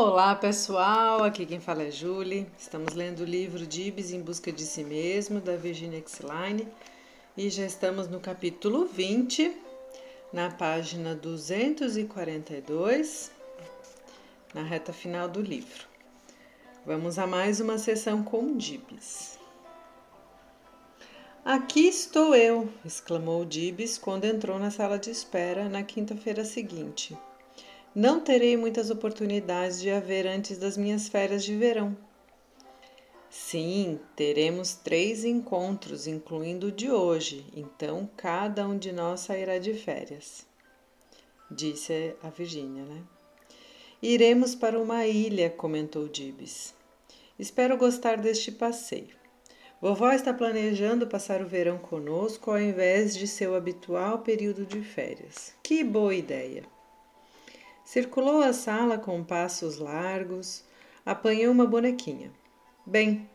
Olá pessoal, aqui quem fala é Julie. Estamos lendo o livro Dibs em Busca de Si Mesmo, da Virginia Exline, e já estamos no capítulo 20, na página 242, na reta final do livro. Vamos a mais uma sessão com Dibs. Aqui estou eu! exclamou Dibs quando entrou na sala de espera na quinta-feira seguinte. Não terei muitas oportunidades de a ver antes das minhas férias de verão. Sim, teremos três encontros, incluindo o de hoje, então cada um de nós sairá de férias, disse a Virgínia, né? Iremos para uma ilha, comentou Dibs. Espero gostar deste passeio. Vovó está planejando passar o verão conosco ao invés de seu habitual período de férias. Que boa ideia! Circulou a sala com passos largos, apanhou uma bonequinha. Bem,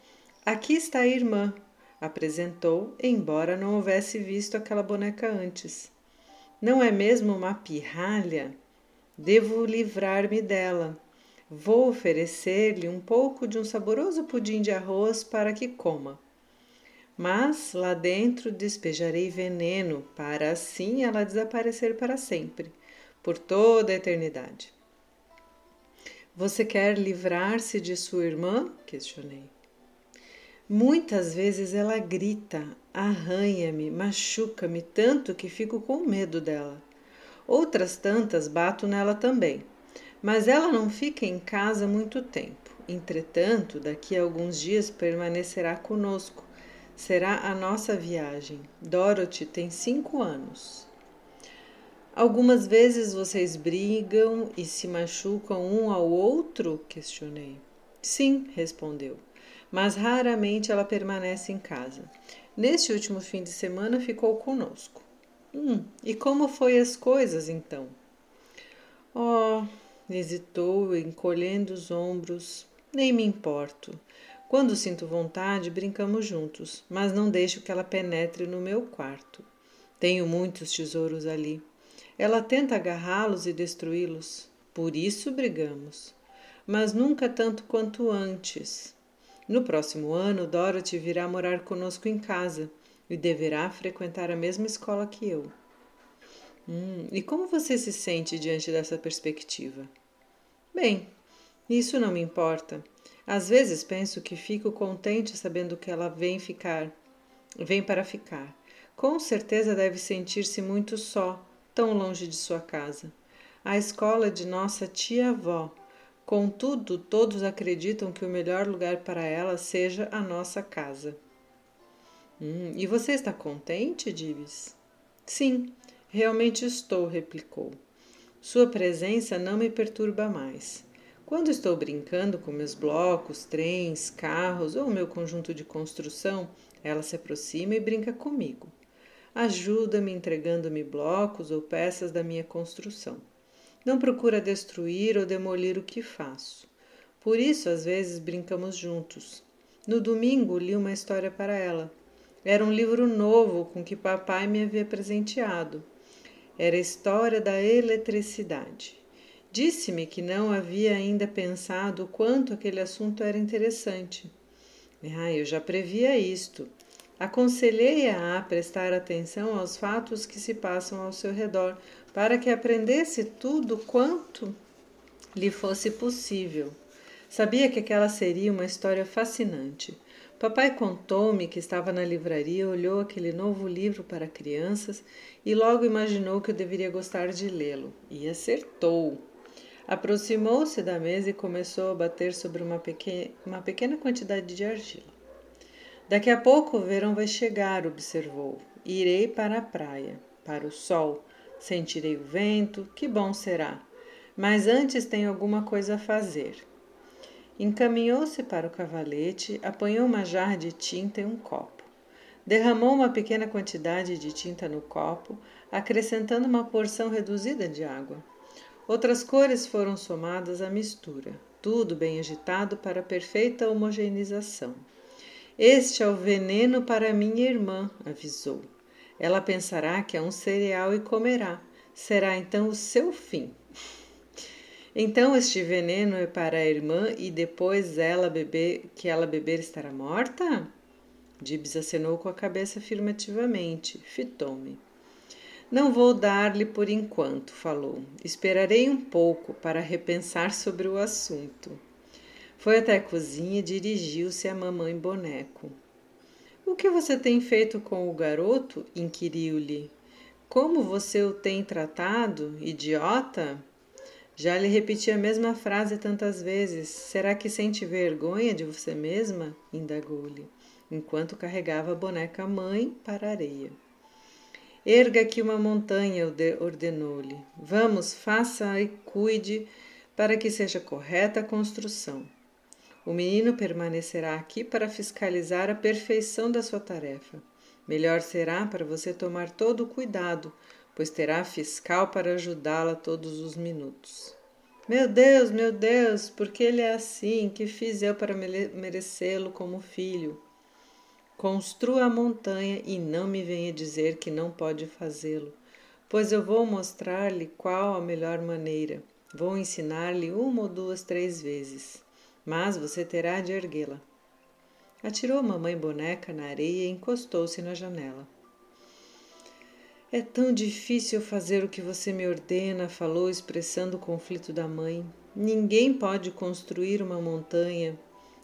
aqui está a irmã, apresentou, embora não houvesse visto aquela boneca antes. Não é mesmo uma pirralha? Devo livrar-me dela. Vou oferecer-lhe um pouco de um saboroso pudim de arroz para que coma. Mas lá dentro despejarei veneno para assim ela desaparecer para sempre por toda a eternidade. Você quer livrar-se de sua irmã? questionei. Muitas vezes ela grita, arranha-me, machuca-me tanto que fico com medo dela. Outras tantas bato nela também, mas ela não fica em casa muito tempo. Entretanto, daqui a alguns dias permanecerá conosco. Será a nossa viagem. Dorothy tem cinco anos. Algumas vezes vocês brigam e se machucam um ao outro? questionei. Sim, respondeu, mas raramente ela permanece em casa. Neste último fim de semana ficou conosco. Hum, e como foi as coisas então? Oh, hesitou, encolhendo os ombros. Nem me importo. Quando sinto vontade, brincamos juntos, mas não deixo que ela penetre no meu quarto. Tenho muitos tesouros ali. Ela tenta agarrá-los e destruí-los. Por isso brigamos. Mas nunca tanto quanto antes. No próximo ano, Dorothy virá morar conosco em casa e deverá frequentar a mesma escola que eu. Hum, e como você se sente diante dessa perspectiva? Bem, isso não me importa. Às vezes penso que fico contente sabendo que ela vem ficar, vem para ficar. Com certeza deve sentir-se muito só tão longe de sua casa. A escola de nossa tia-avó. Contudo, todos acreditam que o melhor lugar para ela seja a nossa casa. Hum, e você está contente, Dibs? Sim, realmente estou, replicou. Sua presença não me perturba mais. Quando estou brincando com meus blocos, trens, carros ou meu conjunto de construção, ela se aproxima e brinca comigo. Ajuda-me entregando-me blocos ou peças da minha construção. Não procura destruir ou demolir o que faço. Por isso, às vezes, brincamos juntos. No domingo, li uma história para ela. Era um livro novo com que papai me havia presenteado. Era a história da eletricidade. Disse-me que não havia ainda pensado o quanto aquele assunto era interessante. Ah, eu já previa isto. Aconselhei-a a prestar atenção aos fatos que se passam ao seu redor, para que aprendesse tudo quanto lhe fosse possível. Sabia que aquela seria uma história fascinante. Papai contou-me que estava na livraria, olhou aquele novo livro para crianças e logo imaginou que eu deveria gostar de lê-lo. E acertou. Aproximou-se da mesa e começou a bater sobre uma pequena, uma pequena quantidade de argila. Daqui a pouco o verão vai chegar, observou. Irei para a praia, para o sol, sentirei o vento, que bom será. Mas antes tenho alguma coisa a fazer. Encaminhou-se para o cavalete, apanhou uma jarra de tinta e um copo. Derramou uma pequena quantidade de tinta no copo, acrescentando uma porção reduzida de água. Outras cores foram somadas à mistura, tudo bem agitado para perfeita homogeneização. Este é o veneno para minha irmã, avisou. Ela pensará que é um cereal e comerá. Será então o seu fim. Então este veneno é para a irmã e depois ela beber, que ela beber estará morta? Dibs acenou com a cabeça afirmativamente. Fitou-me. Não vou dar-lhe por enquanto, falou. Esperarei um pouco para repensar sobre o assunto. Foi até a cozinha e dirigiu-se à mamãe boneco. O que você tem feito com o garoto? inquiriu-lhe. Como você o tem tratado, idiota? Já lhe repeti a mesma frase tantas vezes. Será que sente vergonha de você mesma? indagou-lhe, enquanto carregava a boneca mãe para a areia. Erga aqui uma montanha, ordenou-lhe. Vamos, faça e cuide para que seja correta a construção. O menino permanecerá aqui para fiscalizar a perfeição da sua tarefa. Melhor será para você tomar todo o cuidado, pois terá fiscal para ajudá-la todos os minutos. Meu Deus, meu Deus, por que ele é assim? Que fiz eu para merecê-lo como filho? Construa a montanha e não me venha dizer que não pode fazê-lo, pois eu vou mostrar-lhe qual a melhor maneira. Vou ensinar-lhe uma ou duas, três vezes, mas você terá de erguê-la. Atirou a mamãe boneca na areia e encostou-se na janela. É tão difícil fazer o que você me ordena, falou, expressando o conflito da mãe. Ninguém pode construir uma montanha,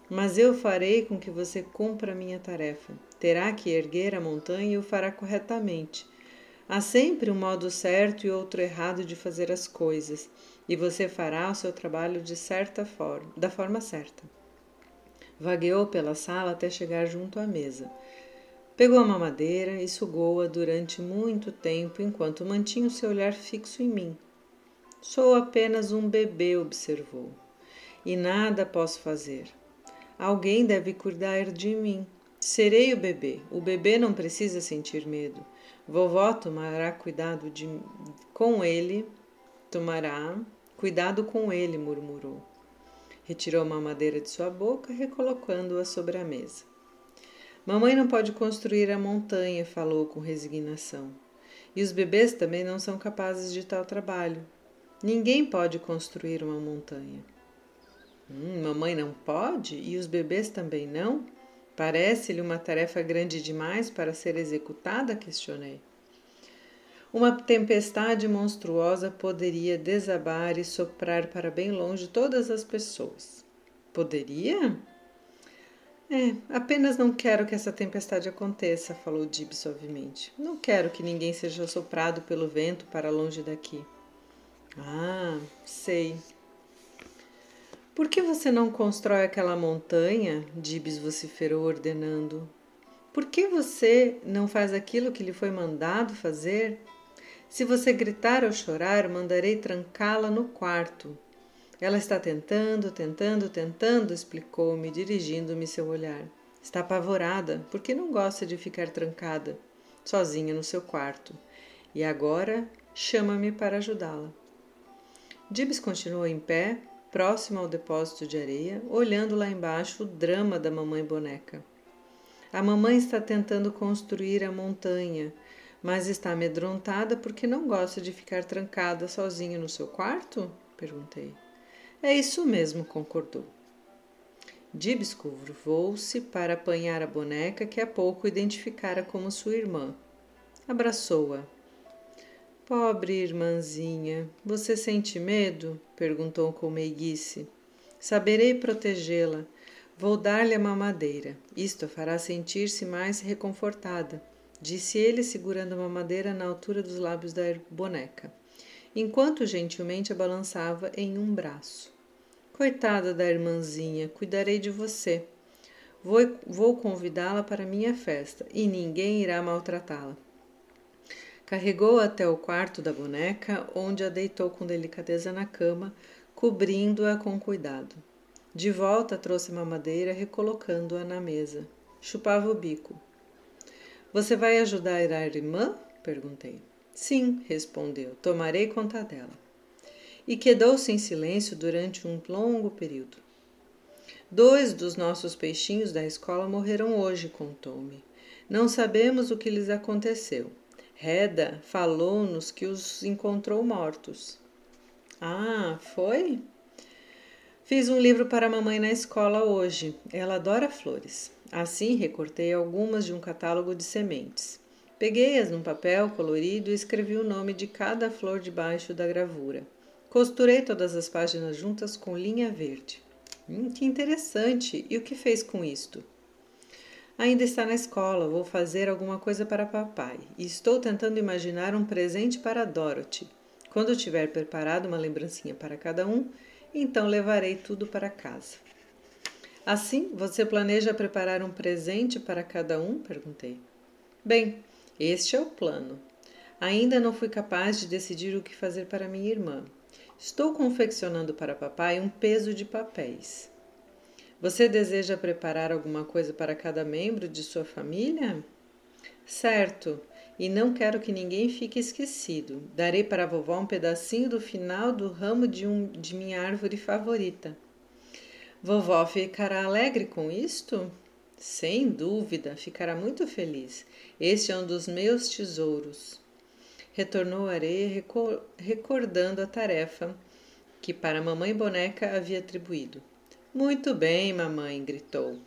mas eu farei com que você cumpra a minha tarefa. Terá que erguer a montanha e o fará corretamente. Há sempre um modo certo e outro errado de fazer as coisas, e você fará o seu trabalho de certa forma, da forma certa. Vagueou pela sala até chegar junto à mesa. Pegou a mamadeira e sugou-a durante muito tempo enquanto mantinha o seu olhar fixo em mim. Sou apenas um bebê, observou, e nada posso fazer. Alguém deve cuidar de mim. Serei o bebê. O bebê não precisa sentir medo. Vovó tomará cuidado de, com ele. Tomará cuidado com ele, murmurou. Retirou uma madeira de sua boca, recolocando-a sobre a mesa. Mamãe não pode construir a montanha, falou com resignação. E os bebês também não são capazes de tal trabalho. Ninguém pode construir uma montanha. Hum, mamãe não pode? E os bebês também não? Parece-lhe uma tarefa grande demais para ser executada? questionei. Uma tempestade monstruosa poderia desabar e soprar para bem longe todas as pessoas. Poderia? É, apenas não quero que essa tempestade aconteça, falou Dib suavemente. Não quero que ninguém seja soprado pelo vento para longe daqui. Ah, sei. Por que você não constrói aquela montanha? Dibs vociferou ordenando. Por que você não faz aquilo que lhe foi mandado fazer? Se você gritar ou chorar, mandarei trancá-la no quarto. Ela está tentando, tentando, tentando, explicou-me, dirigindo-me seu olhar. Está apavorada porque não gosta de ficar trancada, sozinha no seu quarto. E agora chama-me para ajudá-la. Dibs continuou em pé, próximo ao depósito de areia, olhando lá embaixo o drama da mamãe boneca. A mamãe está tentando construir a montanha, mas está amedrontada porque não gosta de ficar trancada sozinha no seu quarto? perguntei. É isso mesmo, concordou. Dibs curvou-se para apanhar a boneca que há pouco identificara como sua irmã. Abraçou-a. Pobre irmãzinha, você sente medo? perguntou com meiguice. Saberei protegê-la. Vou dar-lhe a mamadeira. Isto a fará sentir-se mais reconfortada, disse ele, segurando a mamadeira na altura dos lábios da boneca enquanto gentilmente a balançava em um braço. Coitada da irmãzinha, cuidarei de você. Vou, vou convidá-la para minha festa e ninguém irá maltratá-la. Carregou-a até o quarto da boneca, onde a deitou com delicadeza na cama, cobrindo-a com cuidado. De volta trouxe uma madeira, recolocando-a na mesa. Chupava o bico. Você vai ajudar a irmã? perguntei. Sim, respondeu, tomarei conta dela. E quedou-se em silêncio durante um longo período. Dois dos nossos peixinhos da escola morreram hoje, contou-me. Não sabemos o que lhes aconteceu. Reda falou-nos que os encontrou mortos. Ah, foi? Fiz um livro para a mamãe na escola hoje. Ela adora flores. Assim, recortei algumas de um catálogo de sementes. Peguei-as num papel colorido e escrevi o nome de cada flor debaixo da gravura. Costurei todas as páginas juntas com linha verde. Hum, que interessante! E o que fez com isto? Ainda está na escola, vou fazer alguma coisa para papai e estou tentando imaginar um presente para Dorothy. Quando tiver preparado uma lembrancinha para cada um, então levarei tudo para casa. Assim, você planeja preparar um presente para cada um? perguntei. Bem, este é o plano. Ainda não fui capaz de decidir o que fazer para minha irmã. Estou confeccionando para papai um peso de papéis. Você deseja preparar alguma coisa para cada membro de sua família? Certo, e não quero que ninguém fique esquecido. Darei para a vovó um pedacinho do final do ramo de, um, de minha árvore favorita. Vovó ficará alegre com isto? Sem dúvida, ficará muito feliz. Este é um dos meus tesouros. Retornou areia, recordando a tarefa que para a mamãe boneca havia atribuído. Muito bem, mamãe, gritou.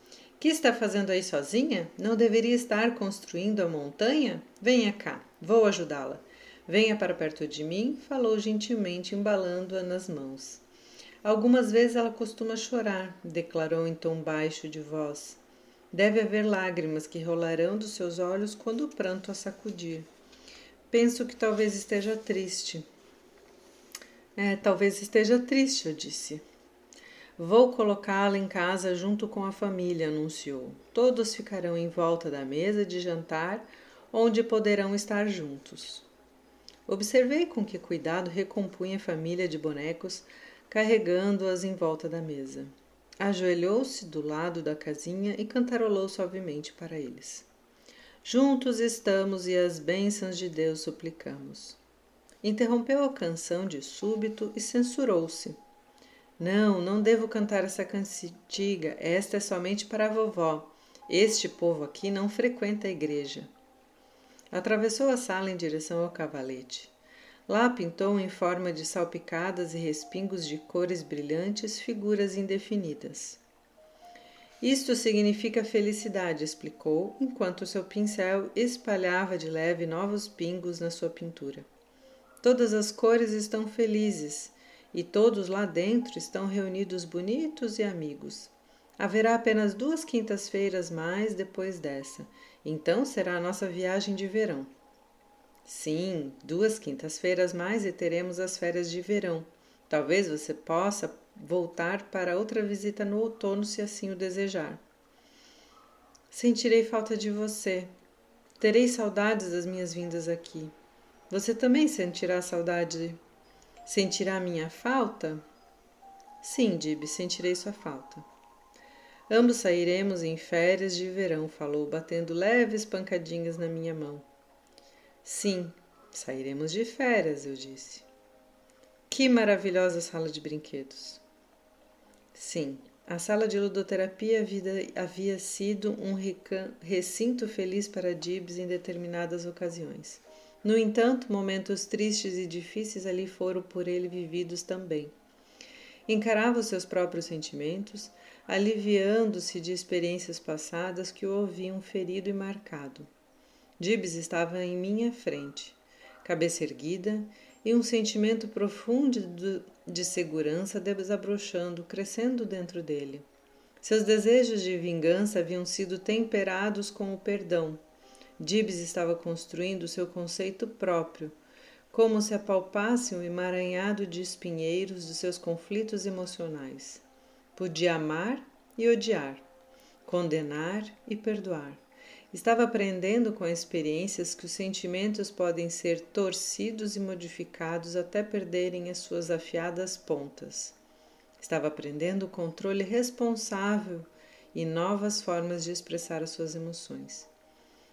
Que está fazendo aí sozinha? Não deveria estar construindo a montanha? Venha cá, vou ajudá-la. Venha para perto de mim, falou gentilmente, embalando-a nas mãos. Algumas vezes ela costuma chorar, declarou em tom baixo de voz. Deve haver lágrimas que rolarão dos seus olhos quando o pranto a sacudir. Penso que talvez esteja triste. É, talvez esteja triste, eu disse. Vou colocá-la em casa junto com a família, anunciou. Todos ficarão em volta da mesa de jantar, onde poderão estar juntos. Observei com que cuidado recompunha a família de bonecos carregando-as em volta da mesa. Ajoelhou-se do lado da casinha e cantarolou suavemente para eles. Juntos estamos e as bênçãos de Deus suplicamos. Interrompeu a canção de súbito e censurou-se. Não, não devo cantar essa cantiga, esta é somente para a vovó. Este povo aqui não frequenta a igreja. Atravessou a sala em direção ao cavalete. Lá pintou em forma de salpicadas e respingos de cores brilhantes figuras indefinidas. Isto significa felicidade, explicou, enquanto seu pincel espalhava de leve novos pingos na sua pintura. Todas as cores estão felizes e todos lá dentro estão reunidos bonitos e amigos. Haverá apenas duas quintas-feiras mais depois dessa, então será a nossa viagem de verão. Sim, duas quintas-feiras mais e teremos as férias de verão. Talvez você possa voltar para outra visita no outono, se assim o desejar. Sentirei falta de você. Terei saudades das minhas vindas aqui. Você também sentirá saudade? Sentirá minha falta? Sim, Dib, sentirei sua falta. Ambos sairemos em férias de verão, falou, batendo leves pancadinhas na minha mão. Sim, sairemos de férias, eu disse. Que maravilhosa sala de brinquedos! Sim, a sala de ludoterapia havia sido um recinto feliz para Dibs em determinadas ocasiões. No entanto, momentos tristes e difíceis ali foram por ele vividos também. Encarava os seus próprios sentimentos, aliviando-se de experiências passadas que o haviam ferido e marcado. Dibs estava em minha frente, cabeça erguida e um sentimento profundo de segurança desabrochando, crescendo dentro dele. Seus desejos de vingança haviam sido temperados com o perdão. Dibs estava construindo seu conceito próprio, como se apalpasse um emaranhado de espinheiros de seus conflitos emocionais. Podia amar e odiar, condenar e perdoar. Estava aprendendo com experiências que os sentimentos podem ser torcidos e modificados até perderem as suas afiadas pontas. Estava aprendendo o controle responsável e novas formas de expressar as suas emoções.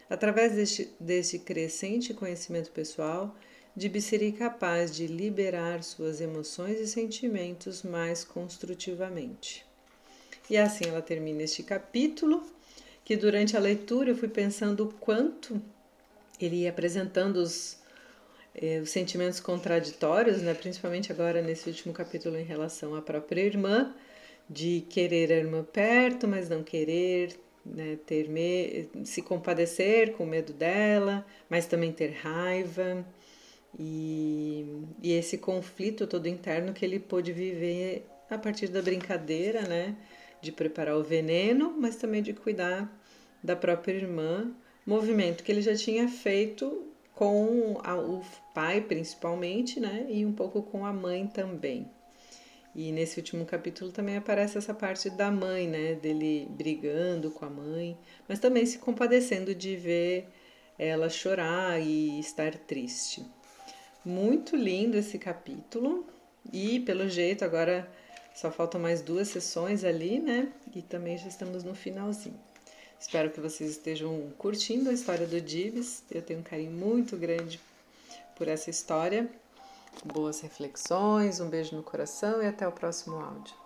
Através deste, deste crescente conhecimento pessoal, Dibi seria capaz de liberar suas emoções e sentimentos mais construtivamente. E assim ela termina este capítulo que durante a leitura eu fui pensando o quanto ele ia apresentando os, é, os sentimentos contraditórios, né? principalmente agora nesse último capítulo em relação à própria irmã, de querer a irmã perto, mas não querer, né? ter me se compadecer com medo dela, mas também ter raiva. E, e esse conflito todo interno que ele pôde viver a partir da brincadeira, né? De preparar o veneno, mas também de cuidar da própria irmã, movimento que ele já tinha feito com a, o pai principalmente, né? E um pouco com a mãe também. E nesse último capítulo também aparece essa parte da mãe, né? Dele brigando com a mãe, mas também se compadecendo de ver ela chorar e estar triste. Muito lindo esse capítulo. E pelo jeito agora só faltam mais duas sessões ali, né? E também já estamos no finalzinho. Espero que vocês estejam curtindo a história do Dives. Eu tenho um carinho muito grande por essa história. Boas reflexões, um beijo no coração e até o próximo áudio.